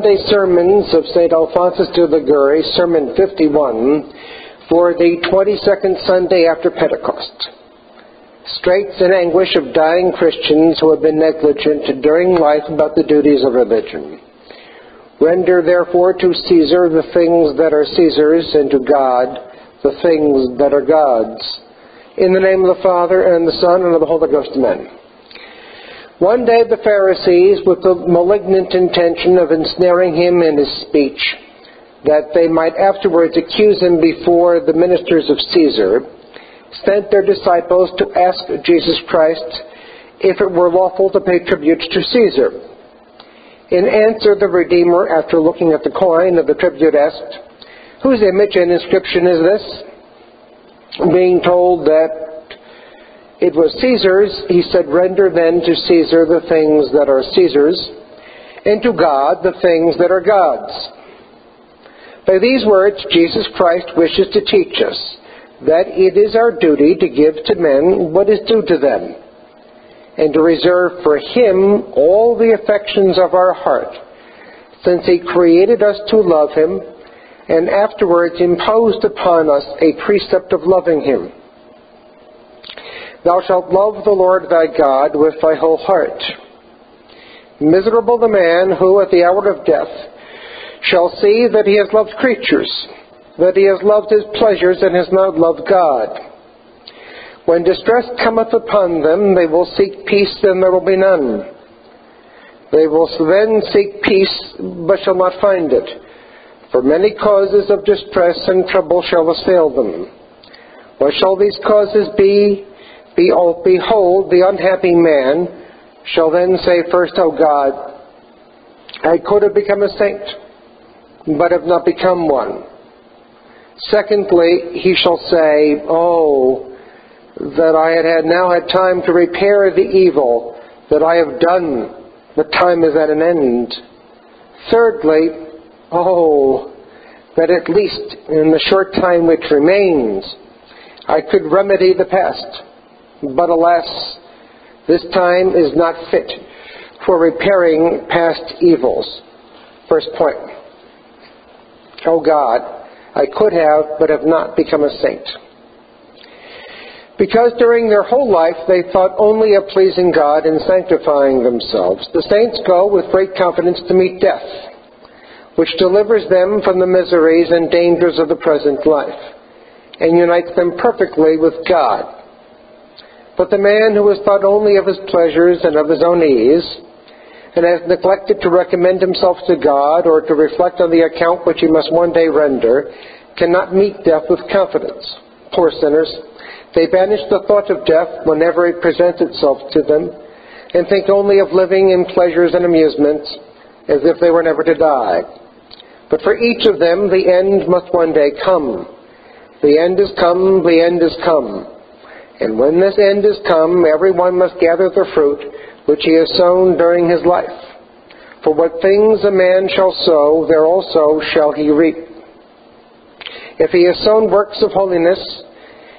Sunday sermons of St. Alphonsus de Liguori, Sermon 51, for the 22nd Sunday after Pentecost. Straits and anguish of dying Christians who have been negligent during life about the duties of religion. Render therefore to Caesar the things that are Caesar's, and to God the things that are God's. In the name of the Father, and the Son, and of the Holy Ghost, amen. One day the Pharisees, with the malignant intention of ensnaring him in his speech, that they might afterwards accuse him before the ministers of Caesar, sent their disciples to ask Jesus Christ if it were lawful to pay tribute to Caesar. In answer, the Redeemer, after looking at the coin of the tribute, asked, Whose image and inscription is this? Being told that it was Caesar's, he said, Render then to Caesar the things that are Caesar's, and to God the things that are God's. By these words, Jesus Christ wishes to teach us that it is our duty to give to men what is due to them, and to reserve for Him all the affections of our heart, since He created us to love Him, and afterwards imposed upon us a precept of loving Him. Thou shalt love the Lord thy God with thy whole heart. Miserable the man who at the hour of death shall see that he has loved creatures, that he has loved his pleasures and has not loved God. When distress cometh upon them, they will seek peace, and there will be none. They will then seek peace, but shall not find it. For many causes of distress and trouble shall assail them. What shall these causes be? Behold, the unhappy man shall then say first, O God, I could have become a saint but have not become one. Secondly, he shall say, Oh, that I had, had now had time to repair the evil that I have done. The time is at an end. Thirdly, oh, that at least in the short time which remains, I could remedy the past. But alas, this time is not fit for repairing past evils. First point. Oh God, I could have, but have not become a saint. Because during their whole life they thought only of pleasing God and sanctifying themselves, the saints go with great confidence to meet death, which delivers them from the miseries and dangers of the present life, and unites them perfectly with God. But the man who has thought only of his pleasures and of his own ease, and has neglected to recommend himself to God or to reflect on the account which he must one day render, cannot meet death with confidence. Poor sinners! They banish the thought of death whenever it presents itself to them, and think only of living in pleasures and amusements as if they were never to die. But for each of them, the end must one day come. The end is come, the end is come. And when this end is come, everyone must gather the fruit which he has sown during his life. For what things a man shall sow, there also shall he reap. If he has sown works of holiness,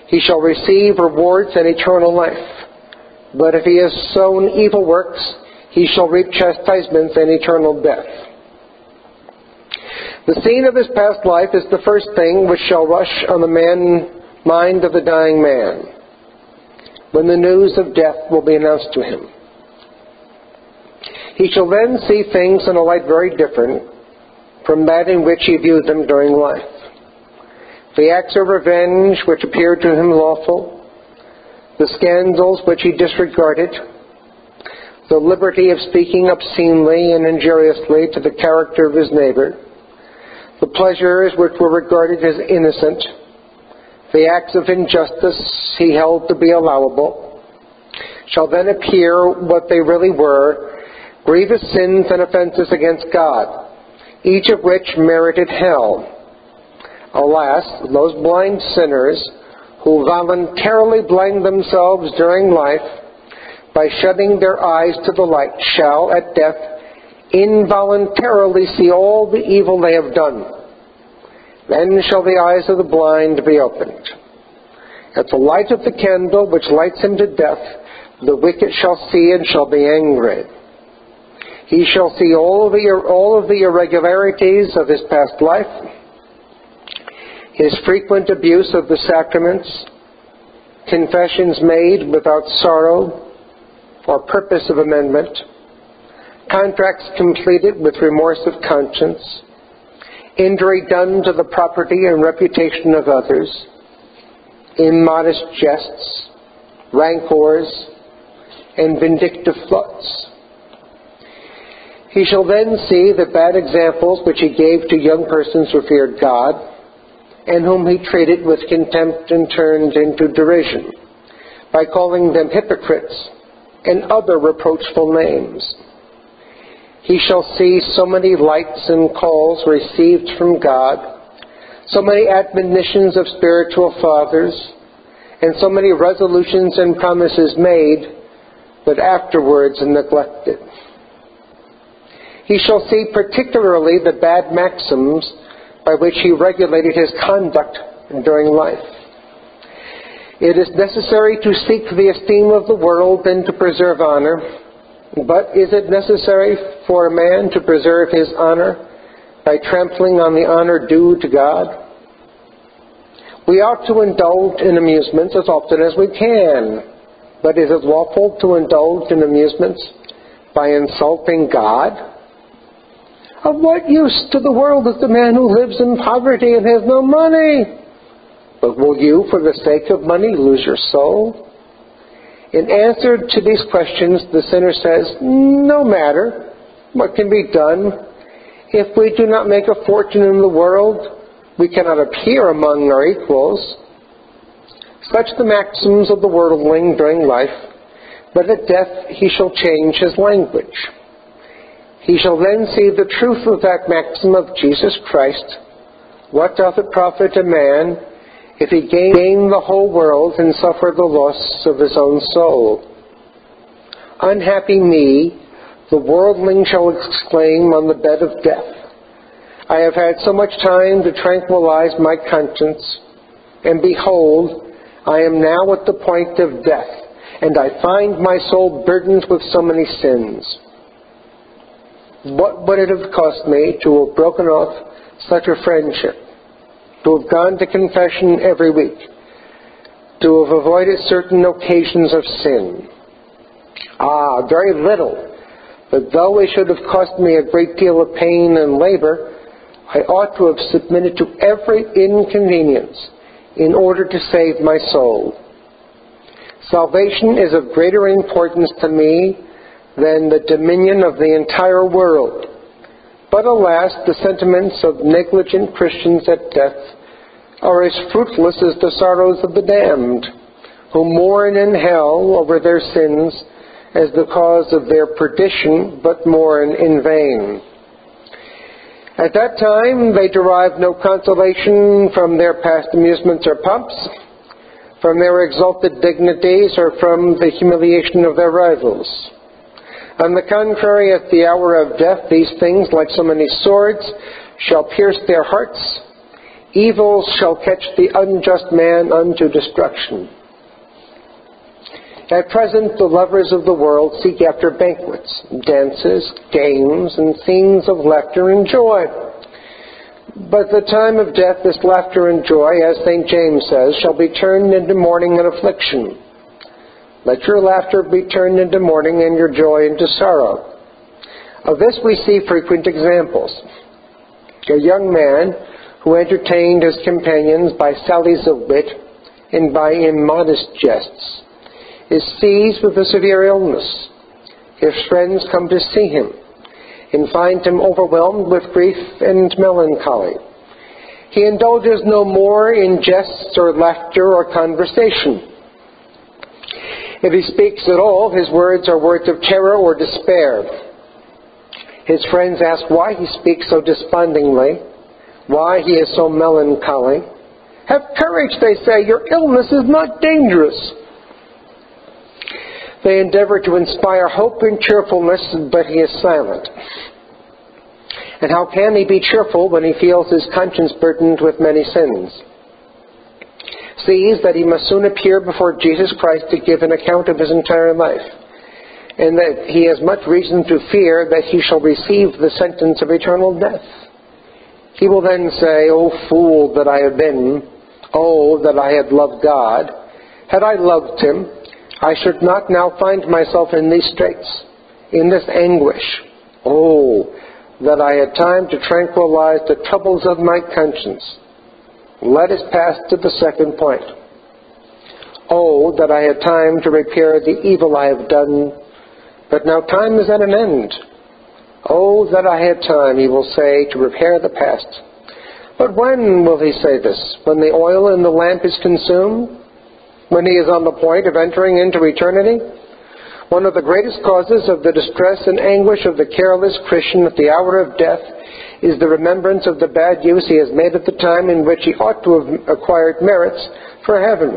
he shall receive rewards and eternal life. But if he has sown evil works, he shall reap chastisements and eternal death. The scene of his past life is the first thing which shall rush on the man, mind of the dying man, when the news of death will be announced to him. He shall then see things in a light very different from that in which he viewed them during life. The acts of revenge which appeared to him lawful, the scandals which he disregarded, the liberty of speaking obscenely and injuriously to the character of his neighbor, the pleasures which were regarded as innocent, the acts of injustice he held to be allowable, shall then appear what they really were grievous sins and offenses against God, each of which merited hell. Alas, those blind sinners who voluntarily blind themselves during life by shutting their eyes to the light shall at death involuntarily see all the evil they have done. Then shall the eyes of the blind be opened. At the light of the candle which lights him to death, the wicked shall see and shall be angry. He shall see all of the, all of the irregularities of his past life, his frequent abuse of the sacraments, confessions made without sorrow or purpose of amendment, contracts completed with remorse of conscience, injury done to the property and reputation of others, immodest jests, rancors, and vindictive thoughts. He shall then see the bad examples which he gave to young persons who feared God, and whom he treated with contempt and turned into derision, by calling them hypocrites and other reproachful names. He shall see so many lights and calls received from God, so many admonitions of spiritual fathers, and so many resolutions and promises made, but afterwards neglected. He shall see particularly the bad maxims by which he regulated his conduct during life. It is necessary to seek the esteem of the world and to preserve honor, but is it necessary for a man to preserve his honor by trampling on the honor due to God? We ought to indulge in amusements as often as we can, but is it lawful to indulge in amusements by insulting God? Of what use to the world is the man who lives in poverty and has no money? But will you, for the sake of money, lose your soul? In answer to these questions, the sinner says, No matter what can be done. If we do not make a fortune in the world, we cannot appear among our equals. Such the maxims of the worldling during life, but at death he shall change his language. He shall then see the truth of that maxim of Jesus Christ. What doth it profit a man if he gain the whole world and suffer the loss of his own soul? Unhappy me, the worldling shall exclaim on the bed of death. I have had so much time to tranquilize my conscience, and behold, I am now at the point of death, and I find my soul burdened with so many sins. What would it have cost me to have broken off such a friendship, to have gone to confession every week, to have avoided certain occasions of sin? Ah, very little. But though it should have cost me a great deal of pain and labor, I ought to have submitted to every inconvenience in order to save my soul. Salvation is of greater importance to me than the dominion of the entire world. But alas, the sentiments of negligent Christians at death are as fruitless as the sorrows of the damned, who mourn in hell over their sins as the cause of their perdition, but mourn in vain. At that time, they derive no consolation from their past amusements or pomps, from their exalted dignities, or from the humiliation of their rivals. On the contrary, at the hour of death, these things, like so many swords, shall pierce their hearts. Evils shall catch the unjust man unto destruction. At present, the lovers of the world seek after banquets, dances, games, and scenes of laughter and joy. But the time of death, this laughter and joy, as St. James says, shall be turned into mourning and affliction. Let your laughter be turned into mourning and your joy into sorrow. Of this we see frequent examples. A young man who entertained his companions by sallies of wit and by immodest jests is seized with a severe illness. His friends come to see him and find him overwhelmed with grief and melancholy. He indulges no more in jests or laughter or conversation if he speaks at all, his words are words of terror or despair. His friends ask why he speaks so despondingly, why he is so melancholy. Have courage, they say, your illness is not dangerous. They endeavor to inspire hope and cheerfulness, but he is silent. And how can he be cheerful when he feels his conscience burdened with many sins? sees that he must soon appear before Jesus Christ to give an account of his entire life. and that he has much reason to fear that he shall receive the sentence of eternal death. He will then say, O fool that I have been, Oh, that I had loved God. Had I loved him, I should not now find myself in these straits, in this anguish. Oh, that I had time to tranquilize the troubles of my conscience. Let us pass to the second point. Oh, that I had time to repair the evil I have done, but now time is at an end. Oh, that I had time, he will say, to repair the past. But when will he say this? When the oil in the lamp is consumed? When he is on the point of entering into eternity? One of the greatest causes of the distress and anguish of the careless Christian at the hour of death is the remembrance of the bad use he has made at the time in which he ought to have acquired merits for heaven,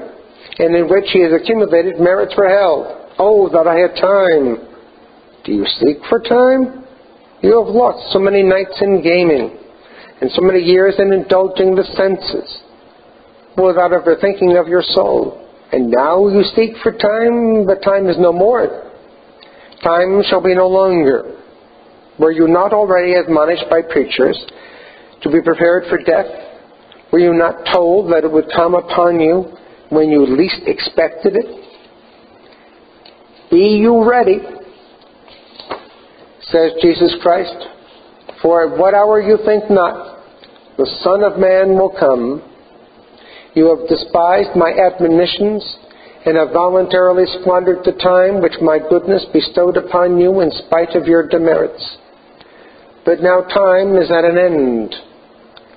and in which he has accumulated merits for hell. Oh, that I had time! Do you seek for time? You have lost so many nights in gaming, and so many years in indulging the senses, without ever thinking of your soul. And now you seek for time, but time is no more. Time shall be no longer. Were you not already admonished by preachers to be prepared for death? Were you not told that it would come upon you when you least expected it? Be you ready, says Jesus Christ, for at what hour you think not, the Son of Man will come. You have despised my admonitions and have voluntarily squandered the time which my goodness bestowed upon you in spite of your demerits. But now time is at an end.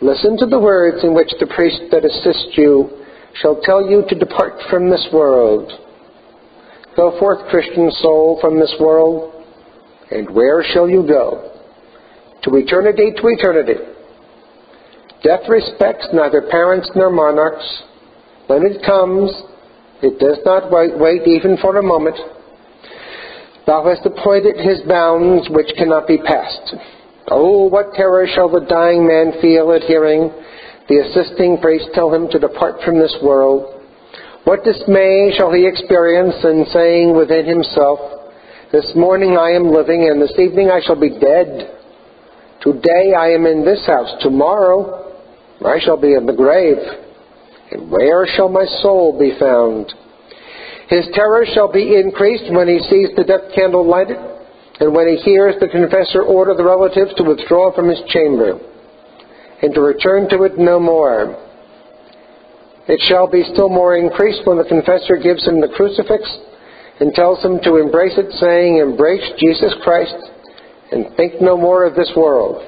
Listen to the words in which the priest that assists you shall tell you to depart from this world. Go forth, Christian soul, from this world, and where shall you go? To eternity, to eternity. Death respects neither parents nor monarchs. When it comes, it does not wait, wait even for a moment. Thou hast appointed his bounds which cannot be passed. Oh, what terror shall the dying man feel at hearing the assisting priest tell him to depart from this world? What dismay shall he experience in saying within himself, This morning I am living, and this evening I shall be dead. Today I am in this house, tomorrow I shall be in the grave. And where shall my soul be found? His terror shall be increased when he sees the death candle lighted, and when he hears the confessor order the relatives to withdraw from his chamber, and to return to it no more. It shall be still more increased when the confessor gives him the crucifix and tells him to embrace it, saying, Embrace Jesus Christ and think no more of this world.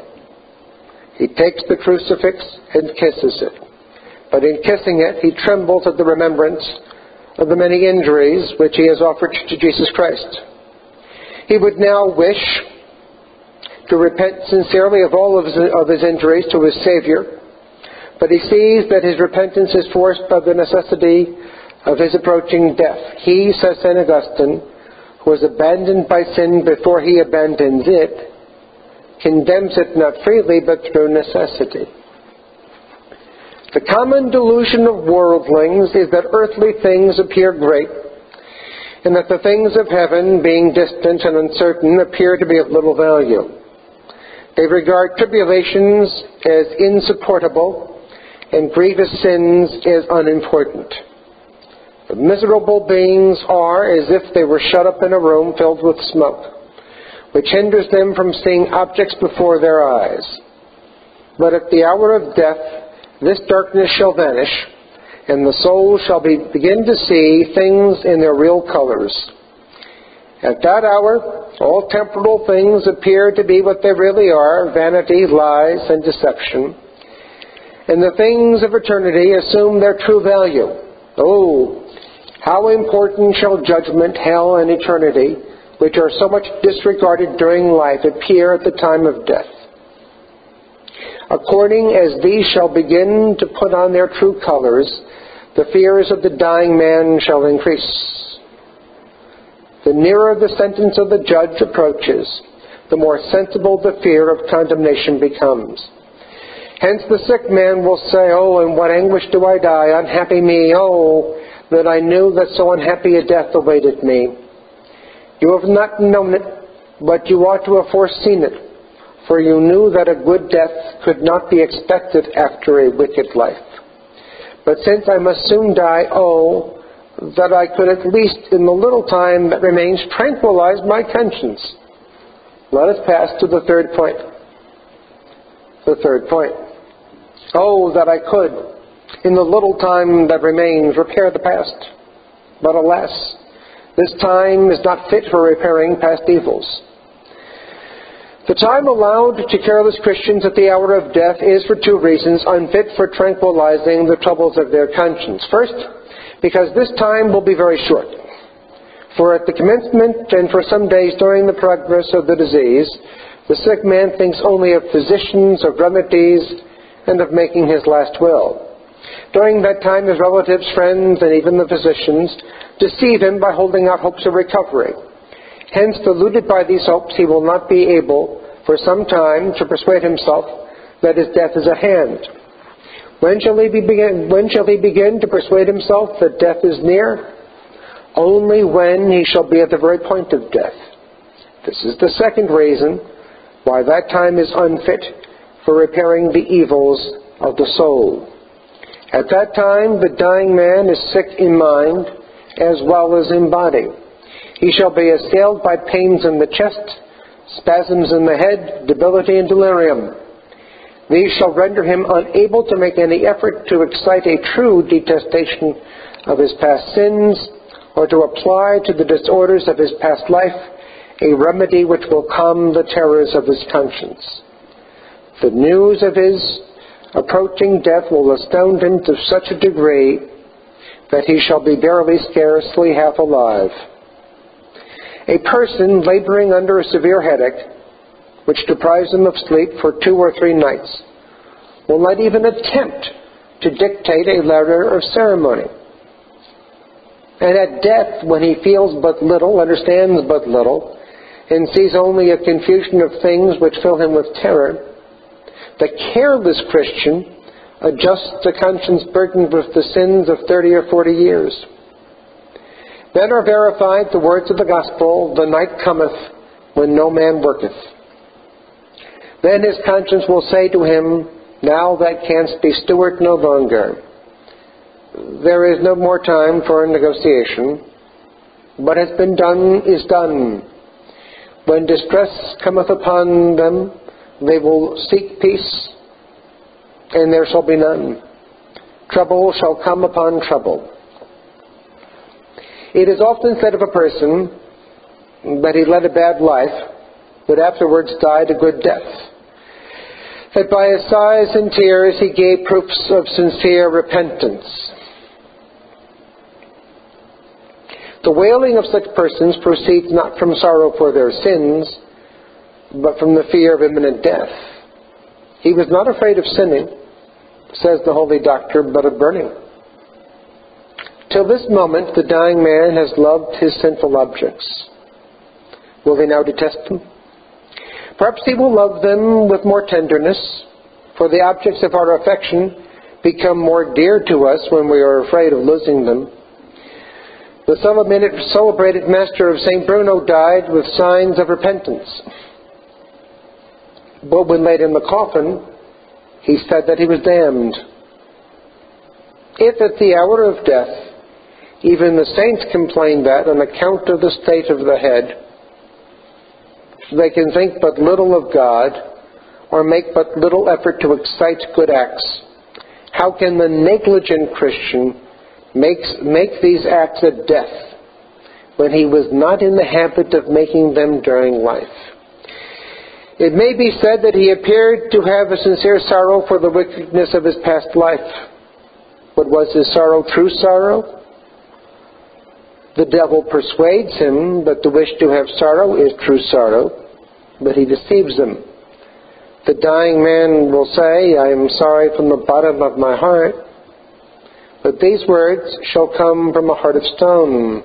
He takes the crucifix and kisses it. But in kissing it, he trembles at the remembrance of the many injuries which he has offered to Jesus Christ. He would now wish to repent sincerely of all of his, of his injuries to his Savior, but he sees that his repentance is forced by the necessity of his approaching death. He, says St. Augustine, who was abandoned by sin before he abandons it, condemns it not freely but through necessity. The common delusion of worldlings is that earthly things appear great, and that the things of heaven, being distant and uncertain, appear to be of little value. They regard tribulations as insupportable and grievous sins as unimportant. The miserable beings are as if they were shut up in a room filled with smoke which hinders them from seeing objects before their eyes. But at the hour of death, this darkness shall vanish, and the soul shall be, begin to see things in their real colors. At that hour, all temporal things appear to be what they really are vanity, lies, and deception. And the things of eternity assume their true value. Oh, how important shall judgment, hell, and eternity which are so much disregarded during life appear at the time of death. According as these shall begin to put on their true colors, the fears of the dying man shall increase. The nearer the sentence of the judge approaches, the more sensible the fear of condemnation becomes. Hence the sick man will say, Oh, in what anguish do I die? Unhappy me! Oh, that I knew that so unhappy a death awaited me. You have not known it, but you ought to have foreseen it, for you knew that a good death could not be expected after a wicked life. But since I must soon die, oh, that I could at least, in the little time that remains, tranquilize my conscience. Let us pass to the third point. The third point. Oh, that I could, in the little time that remains, repair the past. But alas, this time is not fit for repairing past evils. The time allowed to careless Christians at the hour of death is for two reasons unfit for tranquilizing the troubles of their conscience. First, because this time will be very short. For at the commencement and for some days during the progress of the disease, the sick man thinks only of physicians, of remedies, and of making his last will. During that time, his relatives, friends, and even the physicians deceive him by holding out hopes of recovery. Hence, deluded by these hopes, he will not be able, for some time, to persuade himself that his death is at hand. When shall, he begin, when shall he begin to persuade himself that death is near? Only when he shall be at the very point of death. This is the second reason why that time is unfit for repairing the evils of the soul. At that time, the dying man is sick in mind as well as in body. He shall be assailed by pains in the chest, spasms in the head, debility and delirium. These shall render him unable to make any effort to excite a true detestation of his past sins or to apply to the disorders of his past life a remedy which will calm the terrors of his conscience. The news of his approaching death will astound him to such a degree that he shall be barely scarcely half alive. A person laboring under a severe headache which deprives him of sleep for two or three nights, will not even attempt to dictate a letter of ceremony. And at death, when he feels but little, understands but little, and sees only a confusion of things which fill him with terror, the careless Christian adjusts a conscience burdened with the sins of 30 or 40 years. Then are verified the words of the gospel, the night cometh when no man worketh. Then his conscience will say to him, Now that canst be steward no longer. There is no more time for negotiation. What has been done is done. When distress cometh upon them, they will seek peace, and there shall be none. Trouble shall come upon trouble. It is often said of a person that he led a bad life, but afterwards died a good death that by his sighs and tears he gave proofs of sincere repentance. The wailing of such persons proceeds not from sorrow for their sins, but from the fear of imminent death. He was not afraid of sinning, says the holy doctor, but of burning. Till this moment, the dying man has loved his sinful objects. Will he now detest them? Perhaps he will love them with more tenderness, for the objects of our affection become more dear to us when we are afraid of losing them. The celebrated master of St. Bruno died with signs of repentance. But when laid in the coffin, he said that he was damned. If at the hour of death, even the saints complain that, on account of the state of the head, they can think but little of God or make but little effort to excite good acts. How can the negligent Christian makes, make these acts at death when he was not in the habit of making them during life? It may be said that he appeared to have a sincere sorrow for the wickedness of his past life. But was his sorrow true sorrow? The devil persuades him that the wish to have sorrow is true sorrow, but he deceives them. The dying man will say, I am sorry from the bottom of my heart, but these words shall come from a heart of stone.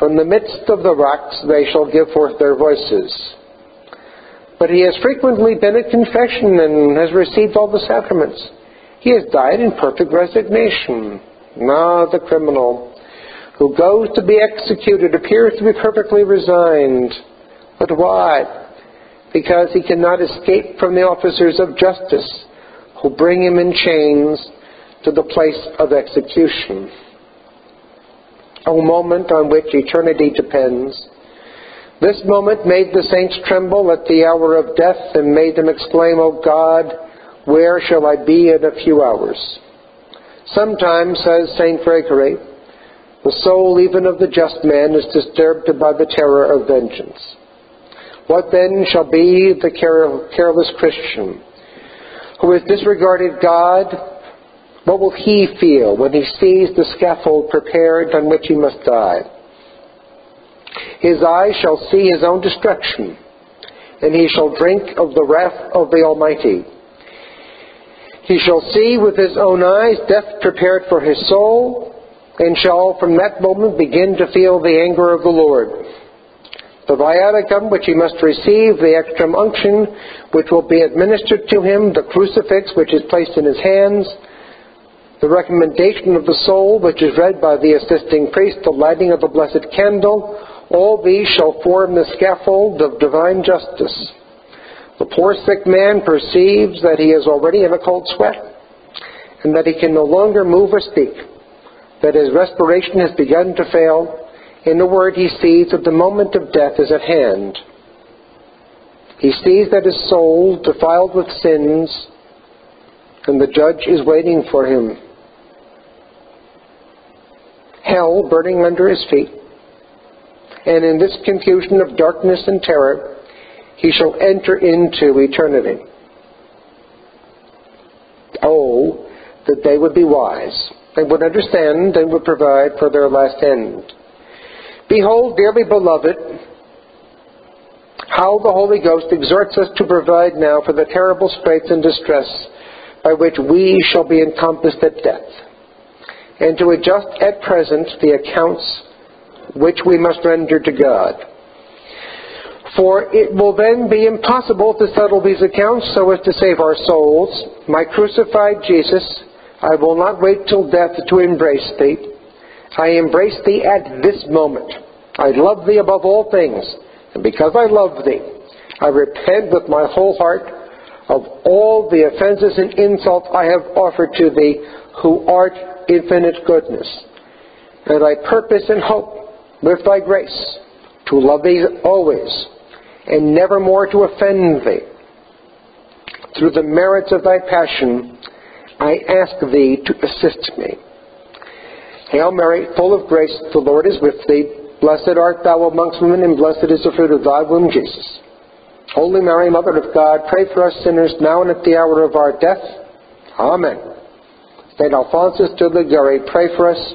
From the midst of the rocks they shall give forth their voices. But he has frequently been at confession and has received all the sacraments. He has died in perfect resignation. Now the criminal who goes to be executed, appears to be perfectly resigned. But why? Because he cannot escape from the officers of justice who bring him in chains to the place of execution. A moment on which eternity depends. This moment made the saints tremble at the hour of death and made them exclaim, O God, where shall I be in a few hours? Sometimes, says St. Gregory, the soul even of the just man is disturbed by the terror of vengeance. What then shall be the careless Christian who has disregarded God? What will he feel when he sees the scaffold prepared on which he must die? His eyes shall see his own destruction, and he shall drink of the wrath of the Almighty. He shall see with his own eyes death prepared for his soul, and shall from that moment begin to feel the anger of the Lord. The viaticum which he must receive, the extreme unction which will be administered to him, the crucifix which is placed in his hands, the recommendation of the soul which is read by the assisting priest, the lighting of the blessed candle, all these shall form the scaffold of divine justice. The poor sick man perceives that he is already in a cold sweat, and that he can no longer move or speak, that his respiration has begun to fail. In a word, he sees that the moment of death is at hand. He sees that his soul, defiled with sins, and the judge is waiting for him. Hell burning under his feet. And in this confusion of darkness and terror, he shall enter into eternity. Oh, that they would be wise, and would understand, and would provide for their last end. Behold, dearly beloved, how the Holy Ghost exhorts us to provide now for the terrible straits and distress by which we shall be encompassed at death, and to adjust at present the accounts which we must render to God for it will then be impossible to settle these accounts so as to save our souls. My crucified Jesus, I will not wait till death to embrace thee. I embrace thee at this moment. I love thee above all things, and because I love thee, I repent with my whole heart of all the offenses and insults I have offered to thee, who art infinite goodness. And I purpose and hope, with thy grace, to love thee always and never more to offend thee. Through the merits of thy passion, I ask thee to assist me. Hail Mary, full of grace, the Lord is with thee. Blessed art thou amongst women, and blessed is the fruit of thy womb, Jesus. Holy Mary, Mother of God, pray for us sinners now and at the hour of our death. Amen. St. Alphonsus de Liguori, pray for us